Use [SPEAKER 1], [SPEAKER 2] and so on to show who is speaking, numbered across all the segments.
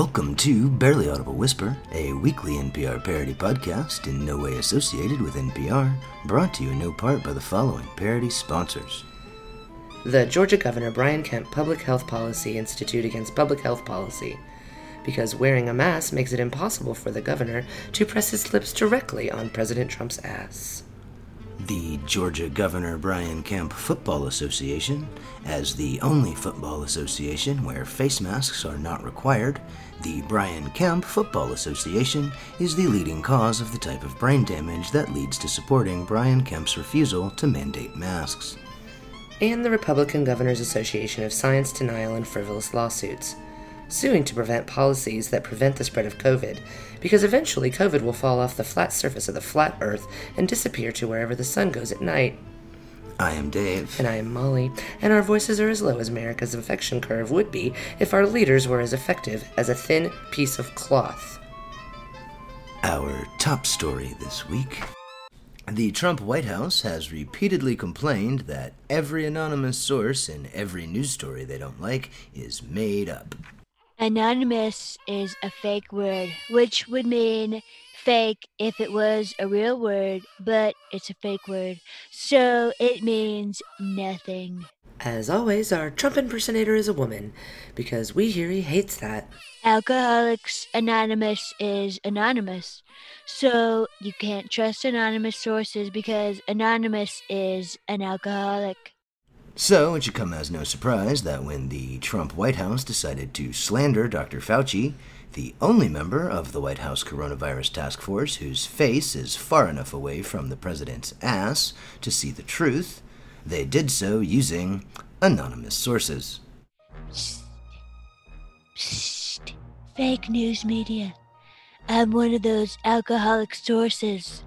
[SPEAKER 1] Welcome to Barely Audible Whisper, a weekly NPR parody podcast in no way associated with NPR, brought to you in no part by the following parody sponsors.
[SPEAKER 2] The Georgia Governor Brian Kemp Public Health Policy Institute against public health policy, because wearing a mask makes it impossible for the governor to press his lips directly on President Trump's ass.
[SPEAKER 1] The Georgia Governor Brian Kemp Football Association, as the only football association where face masks are not required, the Brian Kemp Football Association is the leading cause of the type of brain damage that leads to supporting Brian Kemp's refusal to mandate masks.
[SPEAKER 2] And the Republican Governors Association of Science Denial and Frivolous Lawsuits, suing to prevent policies that prevent the spread of COVID, because eventually COVID will fall off the flat surface of the flat Earth and disappear to wherever the sun goes at night.
[SPEAKER 1] I am Dave.
[SPEAKER 2] And I am Molly, and our voices are as low as America's infection curve would be if our leaders were as effective as a thin piece of cloth.
[SPEAKER 1] Our top story this week. The Trump White House has repeatedly complained that every anonymous source in every news story they don't like is made up.
[SPEAKER 3] Anonymous is a fake word, which would mean fake if it was a real word, but it's a fake word. So it means nothing.
[SPEAKER 2] As always, our Trump impersonator is a woman, because we hear he hates that.
[SPEAKER 3] Alcoholics Anonymous is anonymous. So you can't trust anonymous sources because Anonymous is an alcoholic.
[SPEAKER 1] So, it should come as no surprise that when the Trump White House decided to slander Dr. Fauci, the only member of the White House Coronavirus Task Force whose face is far enough away from the president's ass to see the truth, they did so using anonymous sources.
[SPEAKER 3] Psst. Psst. Fake news media. I'm one of those alcoholic sources.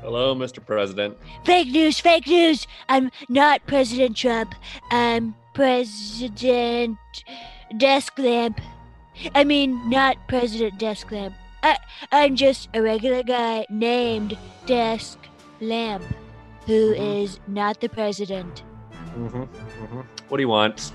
[SPEAKER 4] Hello, Mr. President.
[SPEAKER 3] Fake news, fake news. I'm not President Trump. I'm President Desk Lamp. I mean, not President Desk Lamp. I, I'm just a regular guy named Desk Lamp, who is not the president.
[SPEAKER 4] Mm-hmm, mm-hmm. What do you want?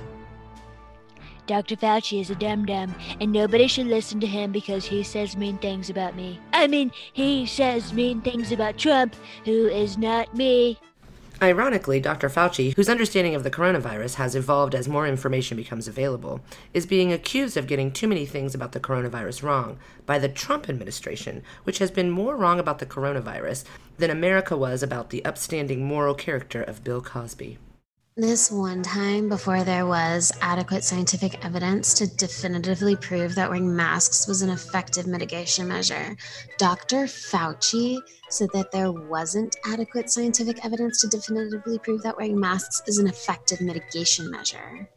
[SPEAKER 3] Dr. Fauci is a dum dum, and nobody should listen to him because he says mean things about me. I mean, he says mean things about Trump, who is not me.
[SPEAKER 2] Ironically, Dr. Fauci, whose understanding of the coronavirus has evolved as more information becomes available, is being accused of getting too many things about the coronavirus wrong by the Trump administration, which has been more wrong about the coronavirus than America was about the upstanding moral character of Bill Cosby.
[SPEAKER 5] This one time before there was adequate scientific evidence to definitively prove that wearing masks was an effective mitigation measure, Dr. Fauci said that there wasn't adequate scientific evidence to definitively prove that wearing masks is an effective mitigation measure.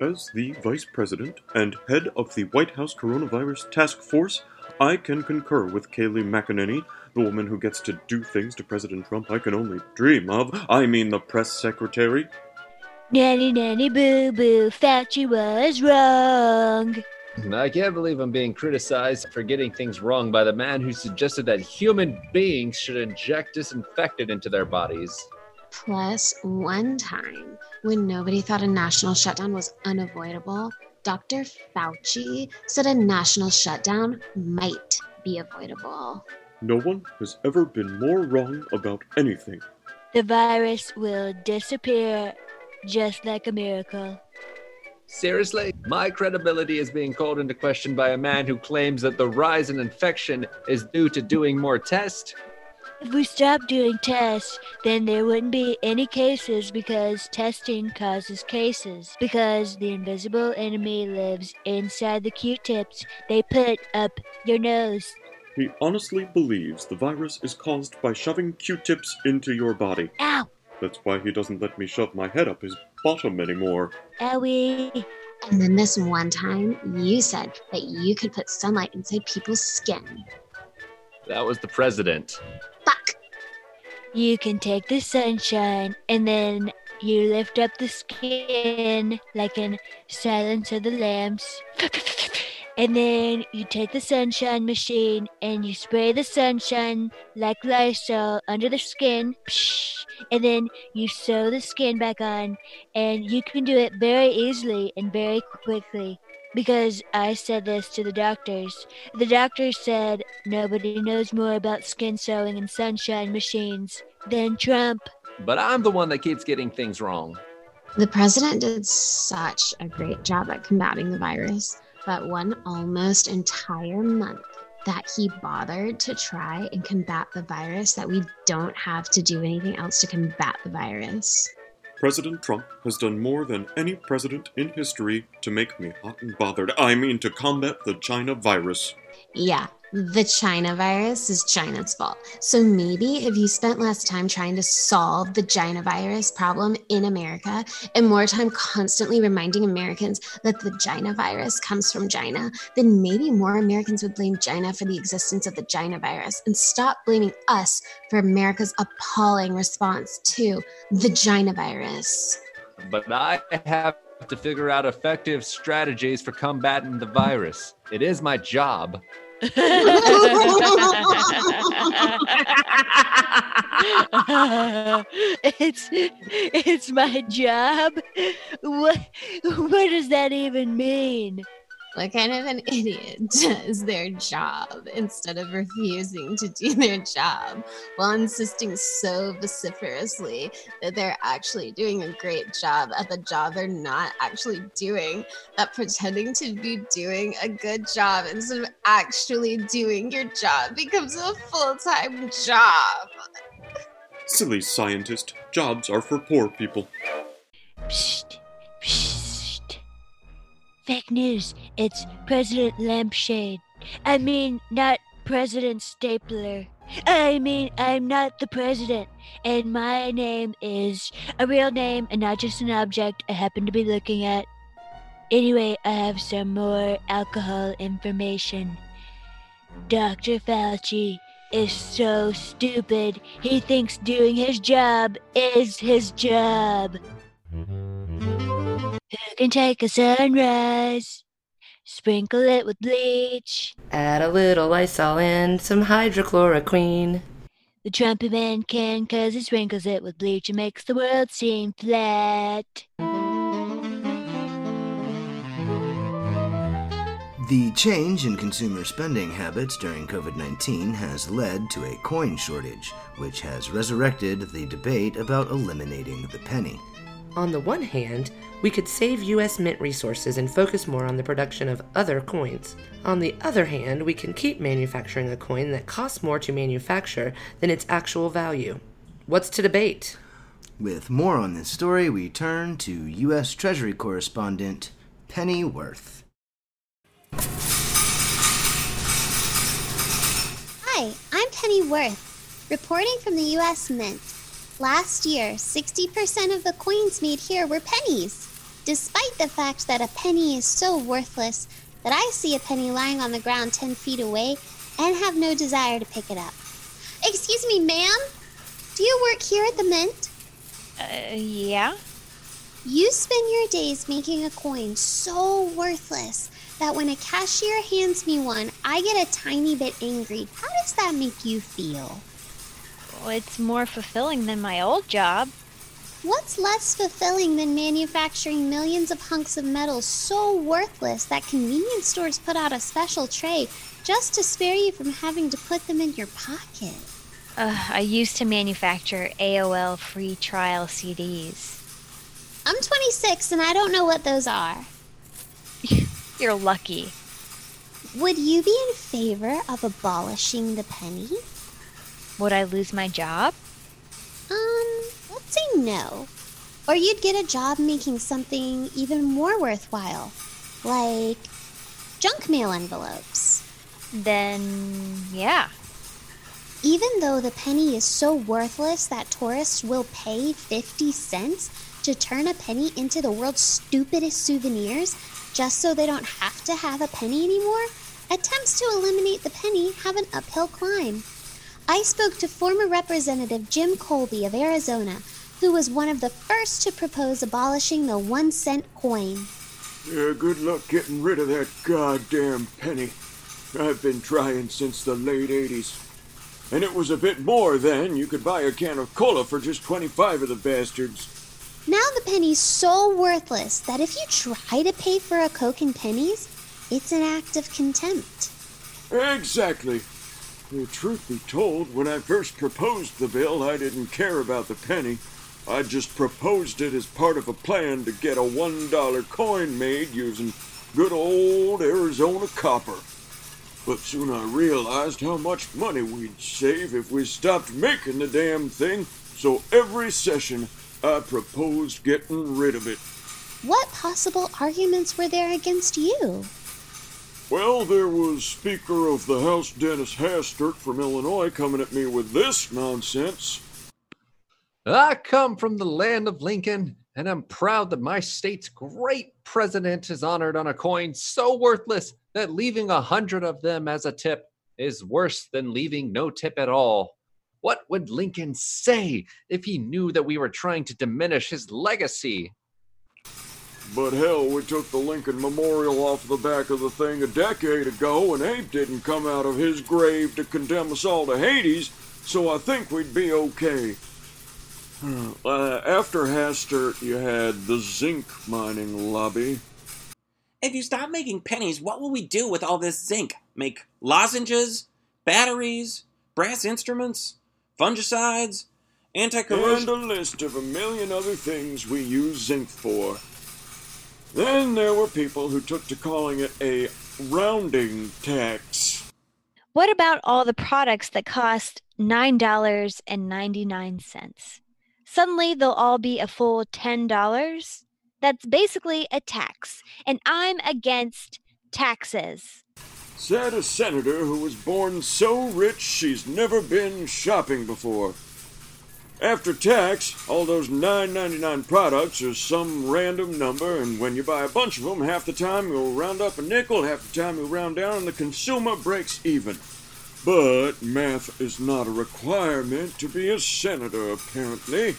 [SPEAKER 6] As the Vice President and head of the White House Coronavirus Task Force, I can concur with Kayleigh McEnany the woman who gets to do things to President Trump I can only dream of. I mean, the press secretary.
[SPEAKER 3] Nanny, nanny, boo, boo, Fauci was wrong.
[SPEAKER 4] I can't believe I'm being criticized for getting things wrong by the man who suggested that human beings should inject disinfectant into their bodies.
[SPEAKER 5] Plus, one time, when nobody thought a national shutdown was unavoidable, Dr. Fauci said a national shutdown might be avoidable.
[SPEAKER 6] No one has ever been more wrong about anything.
[SPEAKER 3] The virus will disappear just like a miracle.
[SPEAKER 4] Seriously? My credibility is being called into question by a man who claims that the rise in infection is due to doing more tests?
[SPEAKER 3] If we stopped doing tests, then there wouldn't be any cases because testing causes cases. Because the invisible enemy lives inside the q tips they put up your nose.
[SPEAKER 6] He honestly believes the virus is caused by shoving Q-tips into your body.
[SPEAKER 3] Ow!
[SPEAKER 6] That's why he doesn't let me shove my head up his bottom anymore.
[SPEAKER 3] Owie!
[SPEAKER 5] And then this one time, you said that you could put sunlight inside people's skin.
[SPEAKER 4] That was the president.
[SPEAKER 5] Fuck!
[SPEAKER 3] You can take the sunshine and then you lift up the skin like in Silence of the Lambs. And then you take the sunshine machine and you spray the sunshine like Lysol under the skin. And then you sew the skin back on. And you can do it very easily and very quickly. because I said this to the doctors. The doctors said nobody knows more about skin sewing and sunshine machines than Trump.
[SPEAKER 4] But I'm the one that keeps getting things wrong.
[SPEAKER 5] The president did such a great job at combating the virus that one almost entire month that he bothered to try and combat the virus that we don't have to do anything else to combat the virus.
[SPEAKER 6] President Trump has done more than any president in history to make me hot and bothered. I mean, to combat the China virus.
[SPEAKER 5] Yeah, the China virus is China's fault. So maybe if you spent less time trying to solve the China virus problem in America and more time constantly reminding Americans that the China virus comes from China, then maybe more Americans would blame China for the existence of the China virus and stop blaming us for America's appalling response to the China virus.
[SPEAKER 4] But I have to figure out effective strategies for combating the virus. It is my job.
[SPEAKER 3] It's it's my job. What what does that even mean?
[SPEAKER 5] What kind of an idiot does their job instead of refusing to do their job while insisting so vociferously that they're actually doing a great job at the job they're not actually doing? That pretending to be doing a good job instead of actually doing your job becomes a full time job.
[SPEAKER 6] Silly scientist, jobs are for poor people.
[SPEAKER 3] Psst, psst. Fake news. It's President Lampshade. I mean, not President Stapler. I mean, I'm not the president, and my name is a real name and not just an object I happen to be looking at. Anyway, I have some more alcohol information. Dr. Fauci is so stupid, he thinks doing his job is his job. Who can take a sunrise? Sprinkle it with bleach.
[SPEAKER 2] Add a little Lysol and some hydrochloroquine.
[SPEAKER 3] The Trumpy man can cause he sprinkles it with bleach and makes the world seem flat.
[SPEAKER 1] The change in consumer spending habits during COVID 19 has led to a coin shortage, which has resurrected the debate about eliminating the penny.
[SPEAKER 2] On the one hand, we could save US mint resources and focus more on the production of other coins. On the other hand, we can keep manufacturing a coin that costs more to manufacture than its actual value. What's to debate?
[SPEAKER 1] With more on this story, we turn to U.S. Treasury correspondent Penny Worth.
[SPEAKER 7] Hi, I'm Penny Worth, reporting from the U.S. Mint. Last year, 60% of the coins made here were pennies, despite the fact that a penny is so worthless that I see a penny lying on the ground 10 feet away and have no desire to pick it up. Excuse me, ma'am? Do you work here at the Mint?
[SPEAKER 3] Uh, yeah?
[SPEAKER 7] You spend your days making a coin so worthless that when a cashier hands me one, I get a tiny bit angry. How does that make you feel?
[SPEAKER 8] Well, it's more fulfilling than my old job.
[SPEAKER 7] What's less fulfilling than manufacturing millions of hunks of metal so worthless that convenience stores put out a special tray just to spare you from having to put them in your pocket?
[SPEAKER 8] Uh, I used to manufacture AOL free trial CDs.
[SPEAKER 7] I'm 26 and I don't know what those are.
[SPEAKER 8] You're lucky.
[SPEAKER 7] Would you be in favor of abolishing the penny?
[SPEAKER 8] Would I lose my job?
[SPEAKER 7] Um, let's say no. Or you'd get a job making something even more worthwhile, like junk mail envelopes.
[SPEAKER 8] Then, yeah.
[SPEAKER 7] Even though the penny is so worthless that tourists will pay 50 cents to turn a penny into the world's stupidest souvenirs just so they don't have to have a penny anymore, attempts to eliminate the penny have an uphill climb. I spoke to former Representative Jim Kolbe of Arizona, who was one of the first to propose abolishing the one cent coin.
[SPEAKER 9] Yeah, good luck getting rid of that goddamn penny. I've been trying since the late 80s. And it was a bit more then. You could buy a can of cola for just 25 of the bastards.
[SPEAKER 7] Now the penny's so worthless that if you try to pay for a Coke in pennies, it's an act of contempt.
[SPEAKER 9] Exactly. The truth be told, when I first proposed the bill, I didn't care about the penny. I just proposed it as part of a plan to get a $1 coin made using good old Arizona copper. But soon I realized how much money we'd save if we stopped making the damn thing, so every session I proposed getting rid of it.
[SPEAKER 7] What possible arguments were there against you?
[SPEAKER 9] Well, there was Speaker of the House Dennis Hastert from Illinois coming at me with this nonsense.
[SPEAKER 4] I come from the land of Lincoln, and I'm proud that my state's great president is honored on a coin so worthless that leaving a hundred of them as a tip is worse than leaving no tip at all. What would Lincoln say if he knew that we were trying to diminish his legacy?
[SPEAKER 9] But hell, we took the Lincoln Memorial off the back of the thing a decade ago, and Abe didn't come out of his grave to condemn us all to Hades, so I think we'd be okay. Uh, after Hastert, you had the zinc mining lobby.
[SPEAKER 10] If you stop making pennies, what will we do with all this zinc? Make lozenges? Batteries? Brass instruments? Fungicides? Anti
[SPEAKER 9] And a list of a million other things we use zinc for. Then there were people who took to calling it a rounding tax.
[SPEAKER 8] What about all the products that cost $9.99? Suddenly they'll all be a full $10? That's basically a tax, and I'm against taxes.
[SPEAKER 9] Said a senator who was born so rich she's never been shopping before. After tax, all those 9.99 products are some random number, and when you buy a bunch of them, half the time you'll round up a nickel, half the time you'll round down, and the consumer breaks even. But math is not a requirement to be a senator, apparently.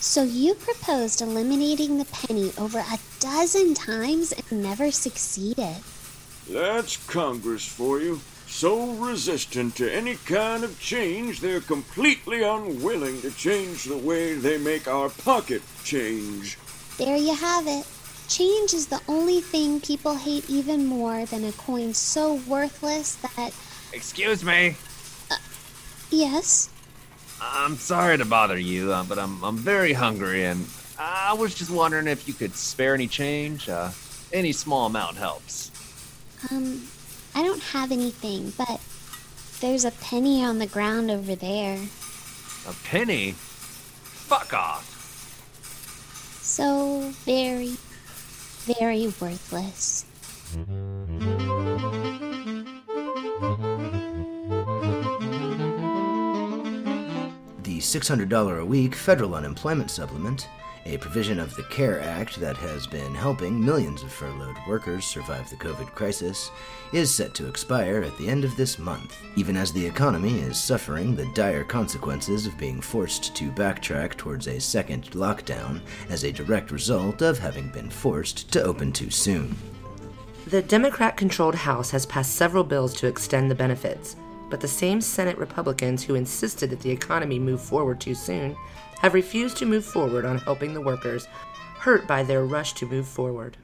[SPEAKER 7] So you proposed eliminating the penny over a dozen times and never succeeded.
[SPEAKER 9] That's Congress for you. So resistant to any kind of change, they're completely unwilling to change the way they make our pocket change.
[SPEAKER 7] There you have it. Change is the only thing people hate even more than a coin so worthless that.
[SPEAKER 4] Excuse me.
[SPEAKER 7] Yes?
[SPEAKER 4] I'm sorry to bother you, uh, but I'm I'm very hungry, and I was just wondering if you could spare any change. Uh, any small amount helps.
[SPEAKER 7] Um, I don't have anything, but there's a penny on the ground over there.
[SPEAKER 4] A penny? Fuck off.
[SPEAKER 7] So very, very worthless.
[SPEAKER 1] The $600 a week federal unemployment supplement, a provision of the CARE Act that has been helping millions of furloughed workers survive the COVID crisis, is set to expire at the end of this month, even as the economy is suffering the dire consequences of being forced to backtrack towards a second lockdown as a direct result of having been forced to open too soon.
[SPEAKER 2] The Democrat controlled House has passed several bills to extend the benefits, but the same Senate Republicans who insisted that the economy move forward too soon have refused to move forward on helping the workers hurt by their rush to move forward.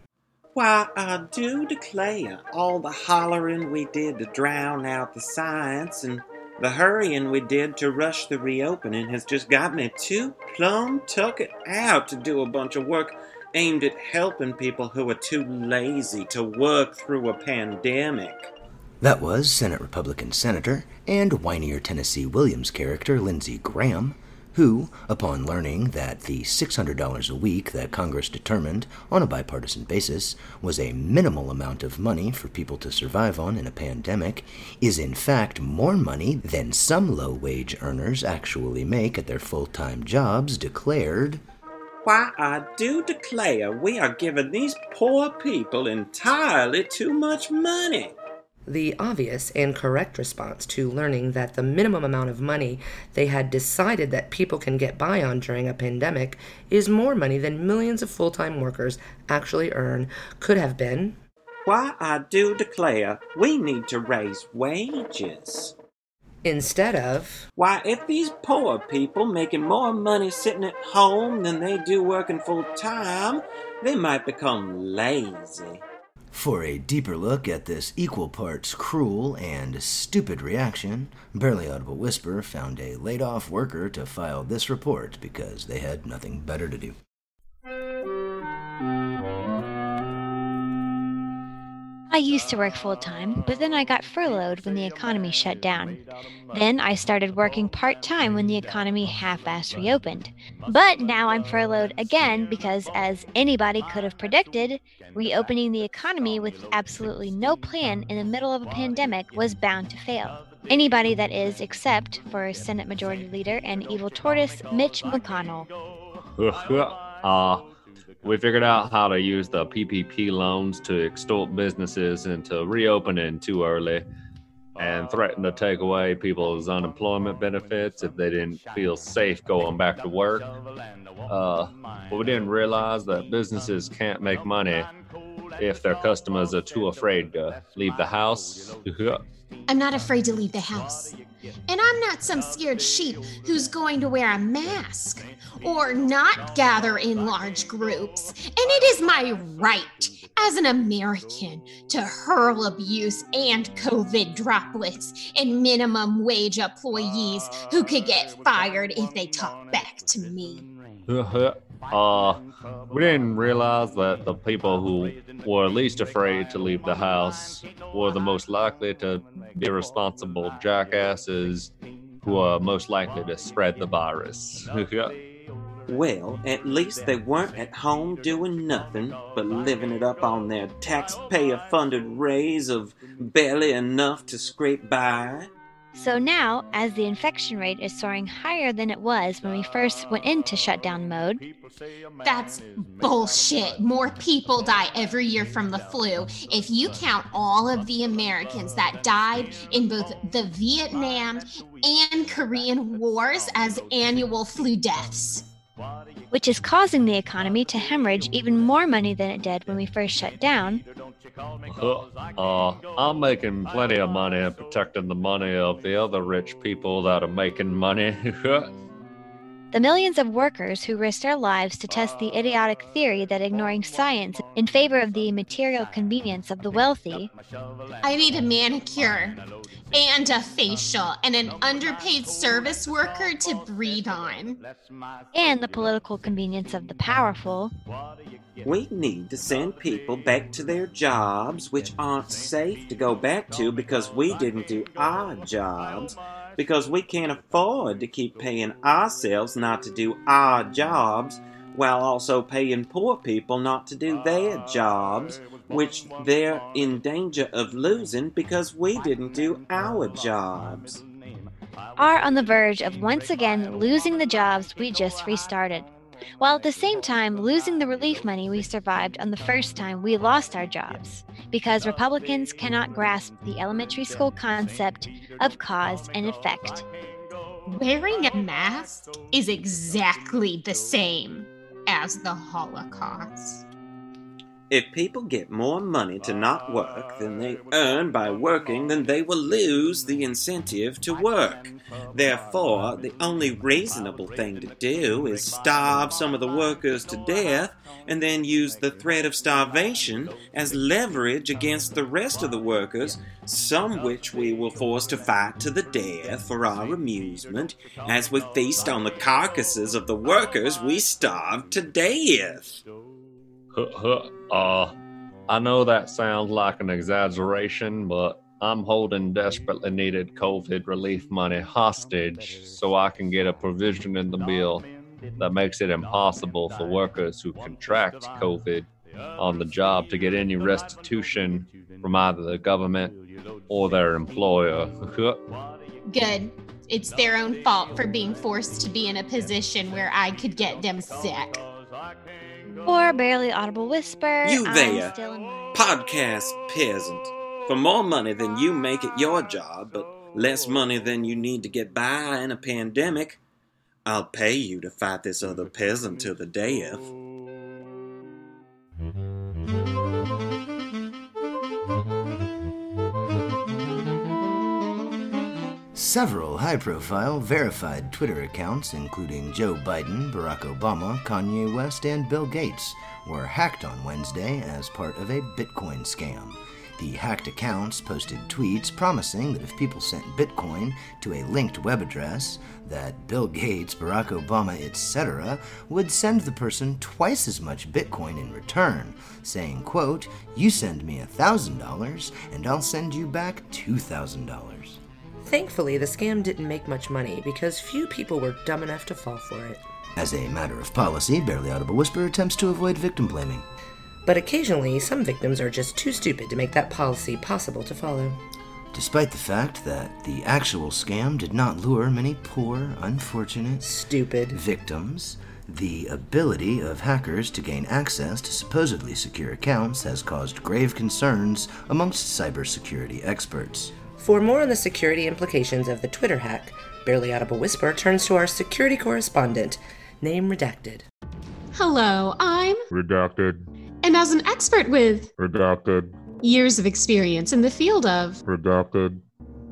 [SPEAKER 10] Why, I do declare all the hollering we did to drown out the science and the hurrying we did to rush the reopening has just got me too plumb tuck it out to do a bunch of work aimed at helping people who are too lazy to work through a pandemic.
[SPEAKER 1] That was Senate Republican Senator and whinier Tennessee Williams character Lindsey Graham, who, upon learning that the $600 a week that Congress determined on a bipartisan basis was a minimal amount of money for people to survive on in a pandemic, is in fact more money than some low wage earners actually make at their full time jobs, declared.
[SPEAKER 10] Why, I do declare we are giving these poor people entirely too much money.
[SPEAKER 2] The obvious and correct response to learning that the minimum amount of money they had decided that people can get by on during a pandemic is more money than millions of full time workers actually earn could have been.
[SPEAKER 10] Why, I do declare we need to raise wages.
[SPEAKER 2] Instead of,
[SPEAKER 10] Why, if these poor people making more money sitting at home than they do working full time, they might become lazy.
[SPEAKER 1] For a deeper look at this equal parts cruel and stupid reaction, Barely Audible Whisper found a laid off worker to file this report because they had nothing better to do.
[SPEAKER 8] I used to work full time, but then I got furloughed when the economy shut down. Then I started working part time when the economy half assed reopened. But now I'm furloughed again because, as anybody could have predicted, reopening the economy with absolutely no plan in the middle of a pandemic was bound to fail. Anybody that is, except for Senate Majority Leader and evil tortoise Mitch McConnell.
[SPEAKER 11] uh, we figured out how to use the PPP loans to extort businesses into reopening too early and threaten to take away people's unemployment benefits if they didn't feel safe going back to work. Uh, but we didn't realize that businesses can't make money if their customers are too afraid to leave the house.
[SPEAKER 12] I'm not afraid to leave the house. And I'm not some scared sheep who's going to wear a mask or not gather in large groups. And it is my right as an American to hurl abuse and COVID droplets and minimum wage employees who could get fired if they talk back to me.
[SPEAKER 11] Uh, we didn't realize that the people who were least afraid to leave the house were the most likely to be responsible jackasses who are most likely to spread the virus.
[SPEAKER 10] Well, at least they weren't at home doing nothing but living it up on their taxpayer funded raise of barely enough to scrape by.
[SPEAKER 8] So now, as the infection rate is soaring higher than it was when we first went into shutdown mode,
[SPEAKER 12] That's bullshit. More people die every year from the flu. If you count all of the Americans that died in both the Vietnam and Korean wars as annual flu deaths.
[SPEAKER 8] which is causing the economy to hemorrhage even more money than it did when we first shut down,
[SPEAKER 11] uh, I'm making plenty of money and protecting the money of the other rich people that are making money.
[SPEAKER 8] the millions of workers who risked their lives to test the idiotic theory that ignoring science in favor of the material convenience of the wealthy.
[SPEAKER 12] I need a manicure and a facial and an underpaid service worker to breathe on.
[SPEAKER 8] and the political convenience of the powerful,
[SPEAKER 10] We need to send people back to their jobs, which aren't safe to go back to because we didn't do our jobs, because we can't afford to keep paying ourselves not to do our jobs, while also paying poor people not to do their jobs, which they're in danger of losing because we didn't do our jobs.
[SPEAKER 8] are on the verge of once again losing the jobs we just restarted, while at the same time losing the relief money we survived on the first time we lost our jobs, because Republicans cannot grasp the elementary school concept of cause and effect.
[SPEAKER 12] Wearing a mask is exactly the same as the Holocaust.
[SPEAKER 10] If people get more money to not work than they earn by working, then they will lose the incentive to work. Therefore, the only reasonable thing to do is starve some of the workers to death and then use the threat of starvation as leverage against the rest of the workers, some which we will force to fight to the death for our amusement, as we feast on the carcasses of the workers we starved to death.
[SPEAKER 11] Uh, I know that sounds like an exaggeration, but I'm holding desperately needed COVID relief money hostage so I can get a provision in the bill that makes it impossible for workers who contract COVID on the job to get any restitution from either the government or their employer.
[SPEAKER 12] Good. It's their own fault for being forced to be in a position where I could get them sick.
[SPEAKER 8] Or barely audible whisper.
[SPEAKER 10] You there,
[SPEAKER 8] still in my-
[SPEAKER 10] podcast peasant. For more money than you make at your job, but less money than you need to get by in a pandemic, I'll pay you to fight this other peasant to the death.
[SPEAKER 1] Several high profile verified Twitter accounts, including Joe Biden, Barack Obama, Kanye West, and Bill Gates, were hacked on Wednesday as part of a Bitcoin scam. The hacked accounts posted tweets promising that if people sent Bitcoin to a linked web address, that Bill Gates, Barack Obama, etc., would send the person twice as much Bitcoin in return, saying, quote, You send me $1,000 and I'll send you back $2,000.
[SPEAKER 2] Thankfully, the scam didn't make much money because few people were dumb enough to fall for it.
[SPEAKER 1] As a matter of policy, Barely Audible Whisper attempts to avoid victim blaming.
[SPEAKER 2] But occasionally, some victims are just too stupid to make that policy possible to follow.
[SPEAKER 1] Despite the fact that the actual scam did not lure many poor, unfortunate,
[SPEAKER 2] stupid
[SPEAKER 1] victims, the ability of hackers to gain access to supposedly secure accounts has caused grave concerns amongst cybersecurity experts.
[SPEAKER 2] For more on the security implications of the Twitter hack, Barely Audible Whisper turns to our security correspondent, name redacted.
[SPEAKER 12] Hello, I'm.
[SPEAKER 13] Redacted.
[SPEAKER 12] And as an expert with
[SPEAKER 13] Redacted.
[SPEAKER 12] years of experience in the field of,
[SPEAKER 13] Redacted.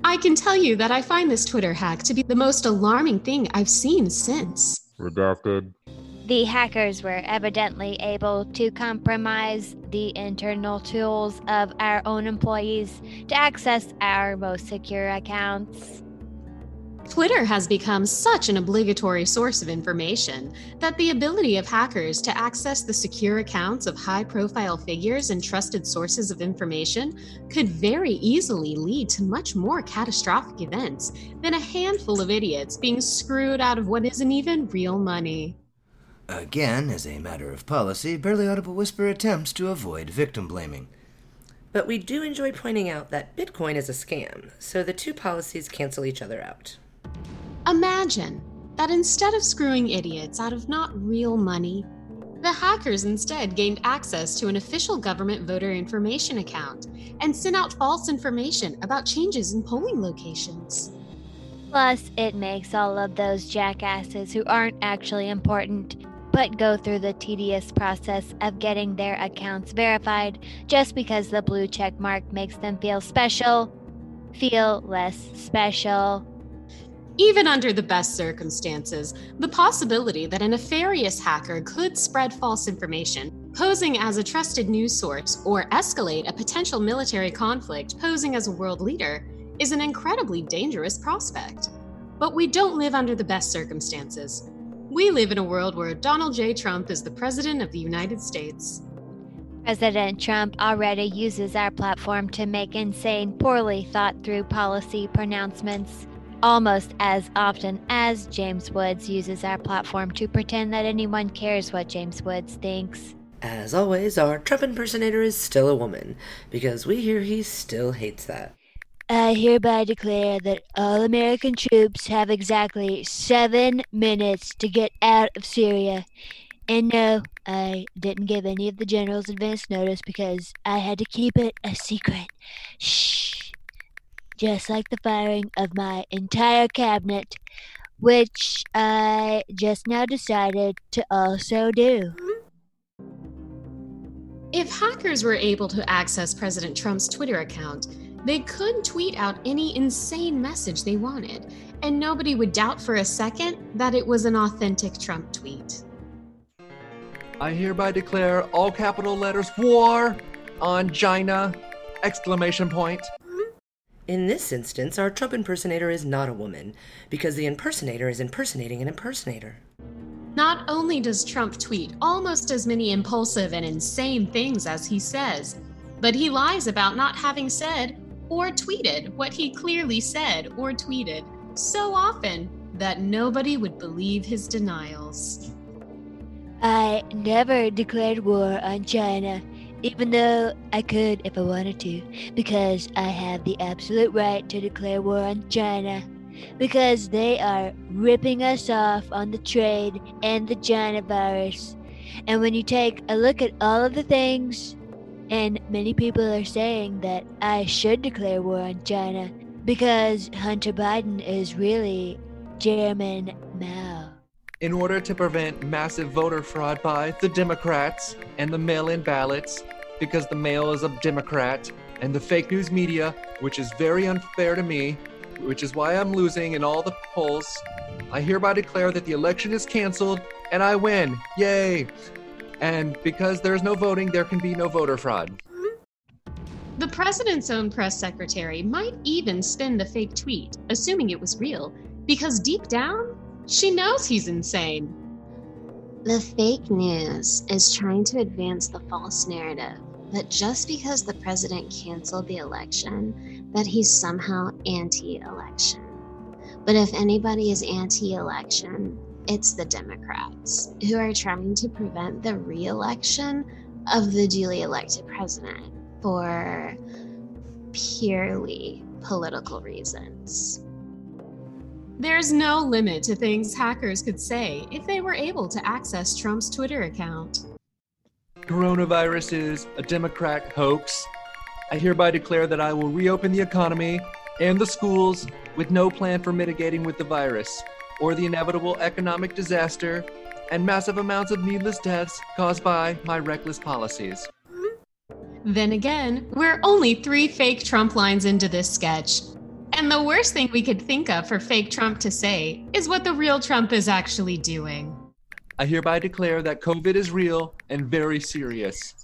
[SPEAKER 12] I can tell you that I find this Twitter hack to be the most alarming thing I've seen since.
[SPEAKER 13] Redacted.
[SPEAKER 8] The hackers were evidently able to compromise the internal tools of our own employees to access our most secure accounts.
[SPEAKER 12] Twitter has become such an obligatory source of information that the ability of hackers to access the secure accounts of high profile figures and trusted sources of information could very easily lead to much more catastrophic events than a handful of idiots being screwed out of what isn't even real money.
[SPEAKER 1] Again, as a matter of policy, Barely Audible Whisper attempts to avoid victim blaming.
[SPEAKER 2] But we do enjoy pointing out that Bitcoin is a scam, so the two policies cancel each other out.
[SPEAKER 12] Imagine that instead of screwing idiots out of not real money, the hackers instead gained access to an official government voter information account and sent out false information about changes in polling locations.
[SPEAKER 8] Plus, it makes all of those jackasses who aren't actually important but go through the tedious process of getting their accounts verified just because the blue check mark makes them feel special, feel less special.
[SPEAKER 12] Even under the best circumstances, the possibility that a nefarious hacker could spread false information, posing as a trusted news source, or escalate a potential military conflict posing as a world leader is an incredibly dangerous prospect. But we don't live under the best circumstances. We live in a world where Donald J. Trump is the President of the United States.
[SPEAKER 8] President Trump already uses our platform to make insane, poorly thought through policy pronouncements almost as often as James Woods uses our platform to pretend that anyone cares what James Woods thinks.
[SPEAKER 2] As always, our Trump impersonator is still a woman, because we hear he still hates that.
[SPEAKER 3] I hereby declare that all American troops have exactly seven minutes to get out of Syria. And no, I didn't give any of the generals advance notice because I had to keep it a secret. Shh. Just like the firing of my entire cabinet, which I just now decided to also do.
[SPEAKER 12] If hackers were able to access President Trump's Twitter account, they could tweet out any insane message they wanted, and nobody would doubt for a second that it was an authentic Trump tweet.
[SPEAKER 4] I hereby declare all capital letters war on China! Exclamation point.
[SPEAKER 2] In this instance, our Trump impersonator is not a woman, because the impersonator is impersonating an impersonator.
[SPEAKER 12] Not only does Trump tweet almost as many impulsive and insane things as he says, but he lies about not having said or tweeted what he clearly said or tweeted so often that nobody would believe his denials.
[SPEAKER 3] I never declared war on China, even though I could if I wanted to, because I have the absolute right to declare war on China. Because they are ripping us off on the trade and the China virus. And when you take a look at all of the things, and many people are saying that I should declare war on China because Hunter Biden is really Chairman Mao.
[SPEAKER 4] In order to prevent massive voter fraud by the Democrats and the mail in ballots, because the mail is a Democrat, and the fake news media, which is very unfair to me, which is why I'm losing in all the polls. I hereby declare that the election is canceled and I win. Yay! And because there's no voting, there can be no voter fraud.
[SPEAKER 14] The president's own press secretary might even spin the fake tweet, assuming it was real, because deep down, she knows he's insane.
[SPEAKER 5] The fake news is trying to advance the false narrative that just because the president canceled the election, that he's somehow anti-election. But if anybody is anti-election, it's the Democrats who are trying to prevent the re-election of the duly elected president for purely political reasons.
[SPEAKER 14] There's no limit to things hackers could say if they were able to access Trump's Twitter account.
[SPEAKER 4] Coronavirus is a Democrat hoax. I hereby declare that I will reopen the economy and the schools with no plan for mitigating with the virus or the inevitable economic disaster and massive amounts of needless deaths caused by my reckless policies.
[SPEAKER 14] Then again, we're only three fake Trump lines into this sketch. And the worst thing we could think of for fake Trump to say is what the real Trump is actually doing.
[SPEAKER 4] I hereby declare that COVID is real and very serious.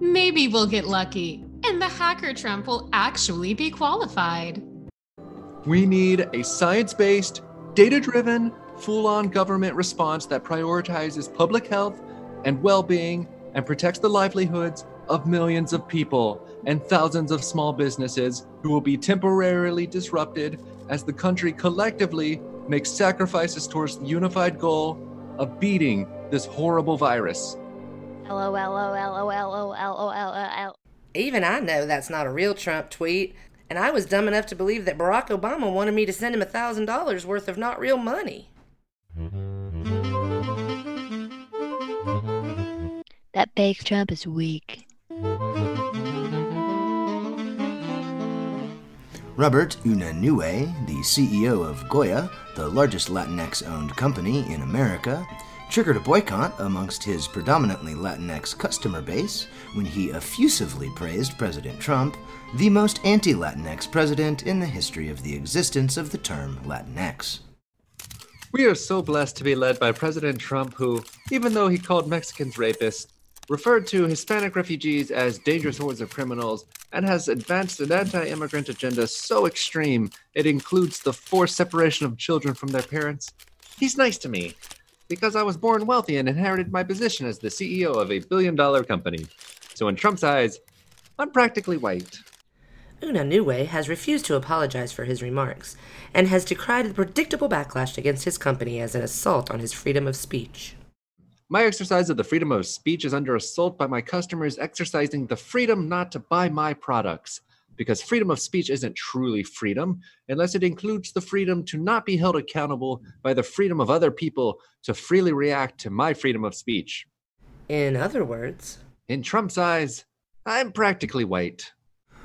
[SPEAKER 14] Maybe we'll get lucky, and the hacker Trump will actually be qualified.
[SPEAKER 4] We need a science based, data driven, full on government response that prioritizes public health and well being and protects the livelihoods of millions of people and thousands of small businesses who will be temporarily disrupted as the country collectively makes sacrifices towards the unified goal of beating this horrible virus.
[SPEAKER 8] L-O-L-O-L-O-L-O-L-O-L.
[SPEAKER 2] Even I know that's not a real Trump tweet, and I was dumb enough to believe that Barack Obama wanted me to send him a $1,000 worth of not real money.
[SPEAKER 8] That fake Trump is weak.
[SPEAKER 1] Robert Unanue, the CEO of Goya, the largest Latinx owned company in America, triggered a boycott amongst his predominantly Latinx customer base when he effusively praised President Trump, the most anti Latinx president in the history of the existence of the term Latinx.
[SPEAKER 4] We are so blessed to be led by President Trump, who, even though he called Mexicans rapists, referred to Hispanic refugees as dangerous hordes of criminals, and has advanced an anti immigrant agenda so extreme it includes the forced separation of children from their parents. He's nice to me because I was born wealthy and inherited my position as the CEO of a billion dollar company. So, in Trump's eyes, I'm practically white.
[SPEAKER 2] Una has refused to apologize for his remarks and has decried the predictable backlash against his company as an assault on his freedom of speech.
[SPEAKER 4] My exercise of the freedom of speech is under assault by my customers exercising the freedom not to buy my products. Because freedom of speech isn't truly freedom unless it includes the freedom to not be held accountable by the freedom of other people to freely react to my freedom of speech.
[SPEAKER 2] In other words,
[SPEAKER 4] In Trump's eyes, I'm practically white.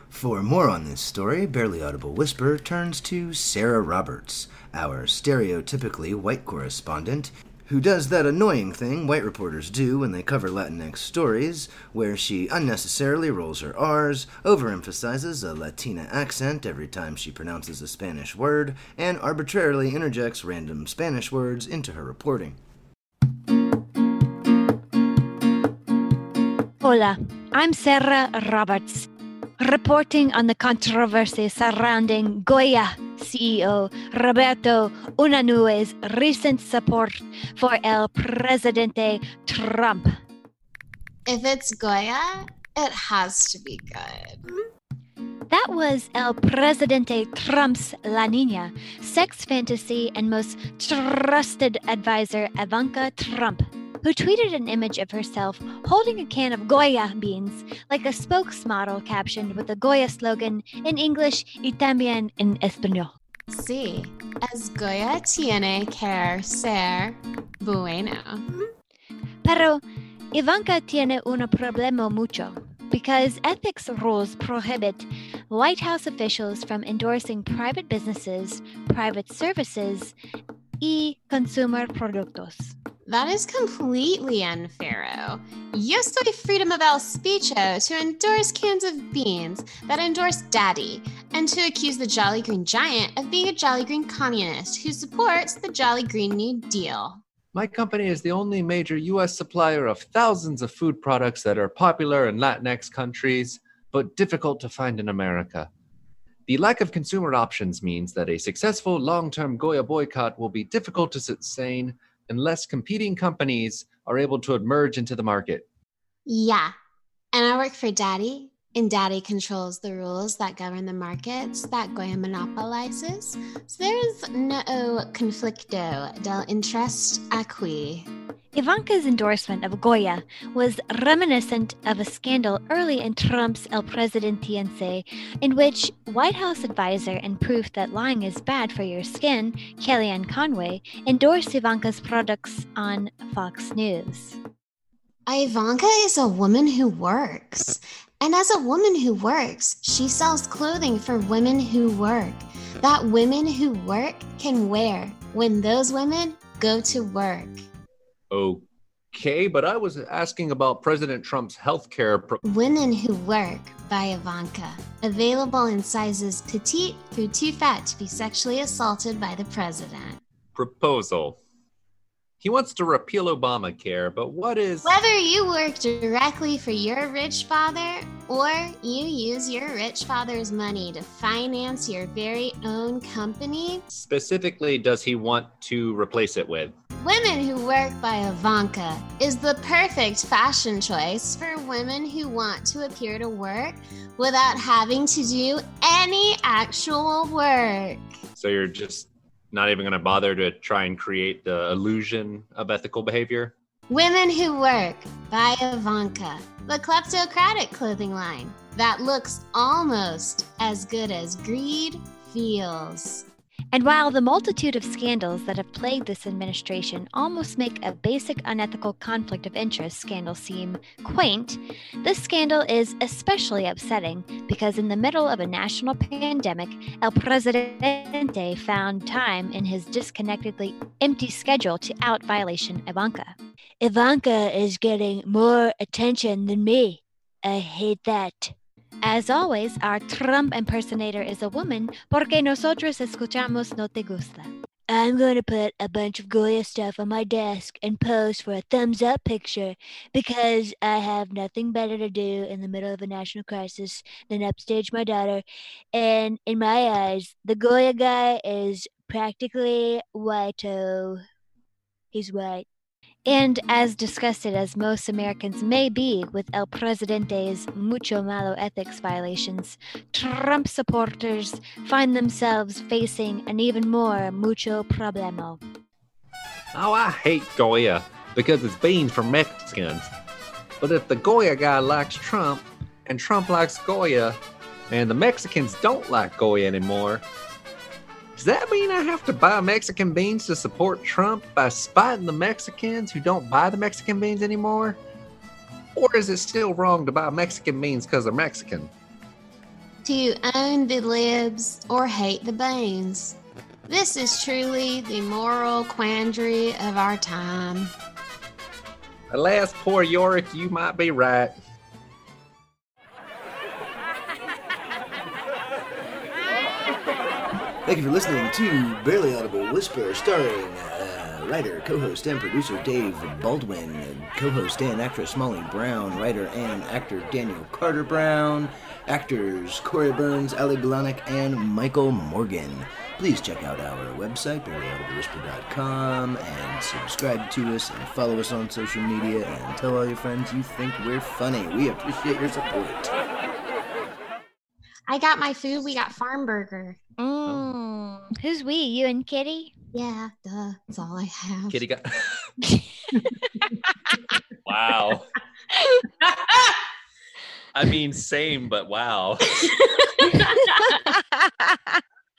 [SPEAKER 1] For more on this story, Barely Audible Whisper turns to Sarah Roberts, our stereotypically white correspondent, who does that annoying thing white reporters do when they cover Latinx stories, where she unnecessarily rolls her R's, overemphasizes a Latina accent every time she pronounces a Spanish word, and arbitrarily interjects random Spanish words into her reporting.
[SPEAKER 8] Hola, I'm Sarah Roberts, reporting on the controversy surrounding Goya CEO Roberto Unanue's recent support for El Presidente Trump.
[SPEAKER 5] If it's Goya, it has to be good.
[SPEAKER 8] That was El Presidente Trump's La Nina, sex fantasy and most trusted advisor Ivanka Trump, who tweeted an image of herself holding a can of Goya beans, like a spokesmodel captioned with the Goya slogan in English y también en español.
[SPEAKER 5] Sí, es Goya tiene que ser bueno.
[SPEAKER 8] Pero Ivanka tiene un problema mucho because ethics rules prohibit White House officials from endorsing private businesses, private services, y consumer productos.
[SPEAKER 5] That is completely unfair. Yo soy freedom of el speecho to endorse cans of beans that endorse daddy
[SPEAKER 12] and to accuse the Jolly Green Giant of being a Jolly Green communist who supports the Jolly Green New Deal.
[SPEAKER 4] My company is the only major US supplier of thousands of food products that are popular in Latinx countries, but difficult to find in America. The lack of consumer options means that a successful long term Goya boycott will be difficult to sustain unless competing companies are able to emerge into the market.
[SPEAKER 5] Yeah. And I work for Daddy, and Daddy controls the rules that govern the markets that Goya monopolizes. So there's no conflicto del interest acqui.
[SPEAKER 8] Ivanka's endorsement of Goya was reminiscent of a scandal early in Trump's El Presidentiense, in which White House advisor and proof that lying is bad for your skin, Kellyanne Conway, endorsed Ivanka's products on Fox News.
[SPEAKER 5] Ivanka is a woman who works. And as a woman who works, she sells clothing for women who work that women who work can wear when those women go to work.
[SPEAKER 4] Okay, but I was asking about President Trump's healthcare. Pro-
[SPEAKER 5] Women Who Work by Ivanka. Available in sizes petite through too fat to be sexually assaulted by the president.
[SPEAKER 4] proposal. He wants to repeal Obamacare, but what is.
[SPEAKER 5] Whether you work directly for your rich father or you use your rich father's money to finance your very own company,
[SPEAKER 4] Specifically, does he want to replace it with?
[SPEAKER 5] Women Who Work by Ivanka is the perfect fashion choice for women who want to appear to work without having to do any actual work.
[SPEAKER 4] So you're just not even going to bother to try and create the illusion of ethical behavior?
[SPEAKER 5] Women Who Work by Ivanka, the kleptocratic clothing line that looks almost as good as greed feels.
[SPEAKER 8] And while the multitude of scandals that have plagued this administration almost make a basic unethical conflict of interest scandal seem quaint, this scandal is especially upsetting because in the middle of a national pandemic, El Presidente found time in his disconnectedly empty schedule to out violation Ivanka. Ivanka is getting more attention than me. I hate that. As always, our Trump impersonator is a woman, porque nosotros escuchamos no te gusta. I'm going to put a bunch of Goya stuff on my desk and pose for a thumbs up picture because I have nothing better to do in the middle of a national crisis than upstage my daughter. And in my eyes, the Goya guy is practically white-o. He's white. And as disgusted as most Americans may be with El Presidente's mucho malo ethics violations, Trump supporters find themselves facing an even more mucho problema.
[SPEAKER 4] Oh, I hate Goya because it's beans for Mexicans. But if the Goya guy likes Trump and Trump likes Goya and the Mexicans don't like Goya anymore, does that mean I have to buy Mexican beans to support Trump by spiting the Mexicans who don't buy the Mexican beans anymore? Or is it still wrong to buy Mexican beans because they're Mexican?
[SPEAKER 5] To own the libs or hate the beans. This is truly the moral quandary of our time.
[SPEAKER 4] Alas, poor Yorick, you might be right.
[SPEAKER 1] Thank you for listening to Barely Audible Whisper, starring uh, writer, co-host, and producer Dave Baldwin, co-host and actress Molly Brown, writer and actor Daniel Carter Brown, actors Corey Burns, Ali Blahnik, and Michael Morgan. Please check out our website, barelyaudiblewhisper.com, and subscribe to us and follow us on social media and tell all your friends you think we're funny. We appreciate your support.
[SPEAKER 5] I got my food. We got farm burger.
[SPEAKER 8] Mm. Who's we? You and Kitty?
[SPEAKER 5] Yeah, duh. That's all I have.
[SPEAKER 4] Kitty got. wow. I mean, same, but wow.